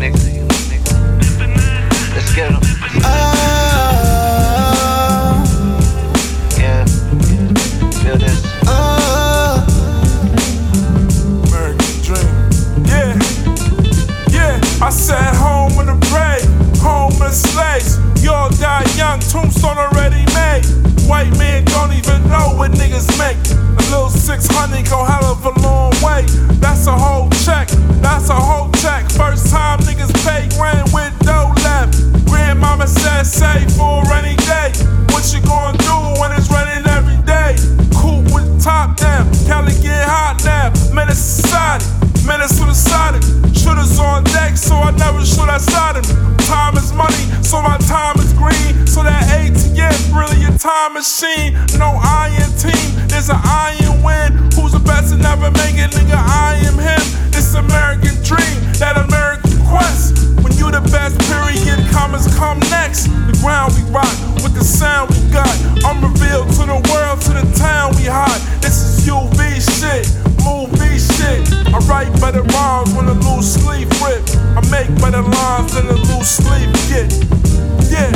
niggas. Let's get them. Oh. Yeah. Feel this. Oh. American dream. Yeah. Yeah. I sat home in the brave, home in slaves. Y'all die young, tombstone already made. White men don't even know what niggas make. A little 600 go hell of a long way. That's a whole Shooters on deck, so I never shoot outside him. Time is money, so my time is green. So that ATM really a time machine. No iron team, there's an iron win. Who's the best and never make it, nigga? I am him. It's American dream, got. I'm revealed to the world, to the town we hot. This is UV shit, movie shit. I write better rhymes when the loose sleeve rip. I make better lines than the loose sleeve get. Yeah.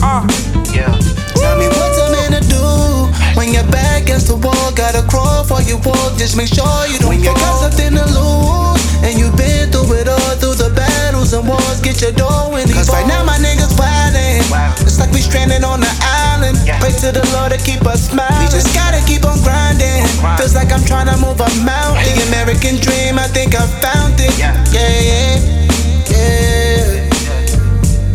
Ah. Yeah. Tell me what's a man to do when you're back against the wall. Gotta crawl for your walk, just make sure you don't When you got something to lose and you've been through it all, through the battles and wars, get your dough in Cause right now my niggas stranded on the island. Pray to the Lord to keep us smiling. We just gotta keep on grinding. Feels like I'm trying to move a mountain. The American dream, I think I found it. Yeah, yeah, yeah.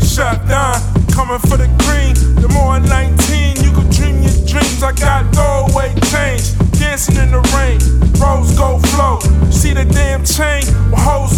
Shut down, coming for the green. The more 19, you can dream your dreams. I got throwaway change, dancing in the rain. Rose gold flow, see the damn chain. Well, hoes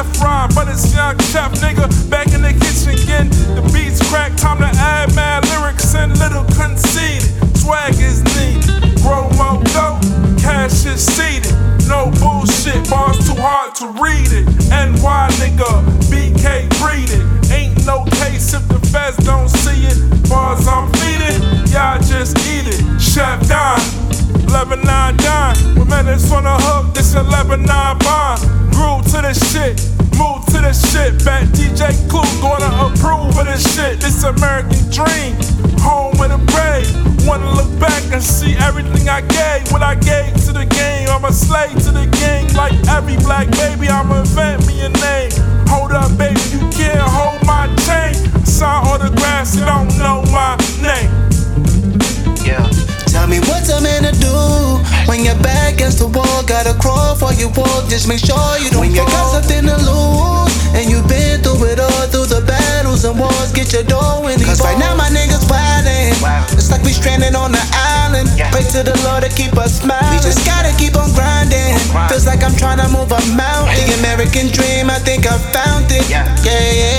Zac Efron, but it's young chef nigga back in the kitchen again. The beats crack, time to add mad lyrics and little conceited. Swag is needed, grow more dough, cash is seated. No bullshit, bars too hard to read it. NY nigga, BK breeding. Ain't no case if the feds don't see it. Bars I'm feeding, y'all just eat it. Chef Don. Lebanon dime. With minutes on the hook, this a Lebanon Don. Grew this American dream, home with a brave. Wanna look back and see everything I gave. What I gave to the game, I'm a slave to the game. Like every black baby, I'ma invent me a name. Hold up, baby, you can't hold my chain. Sign autographs, you don't know my name. Yeah. Tell me what's a man to do when you're back against the wall. Gotta crawl for your walk, just make sure you don't When you got something to lose and you've been through it all, through the and get your dough in Cause right now my niggas wildin'. It's like we stranded on the island. Pray to the Lord to keep us smiling. We just gotta keep on grinding. Feels like I'm trying to move a mountain. The American dream, I think I found it. Yeah, yeah, yeah.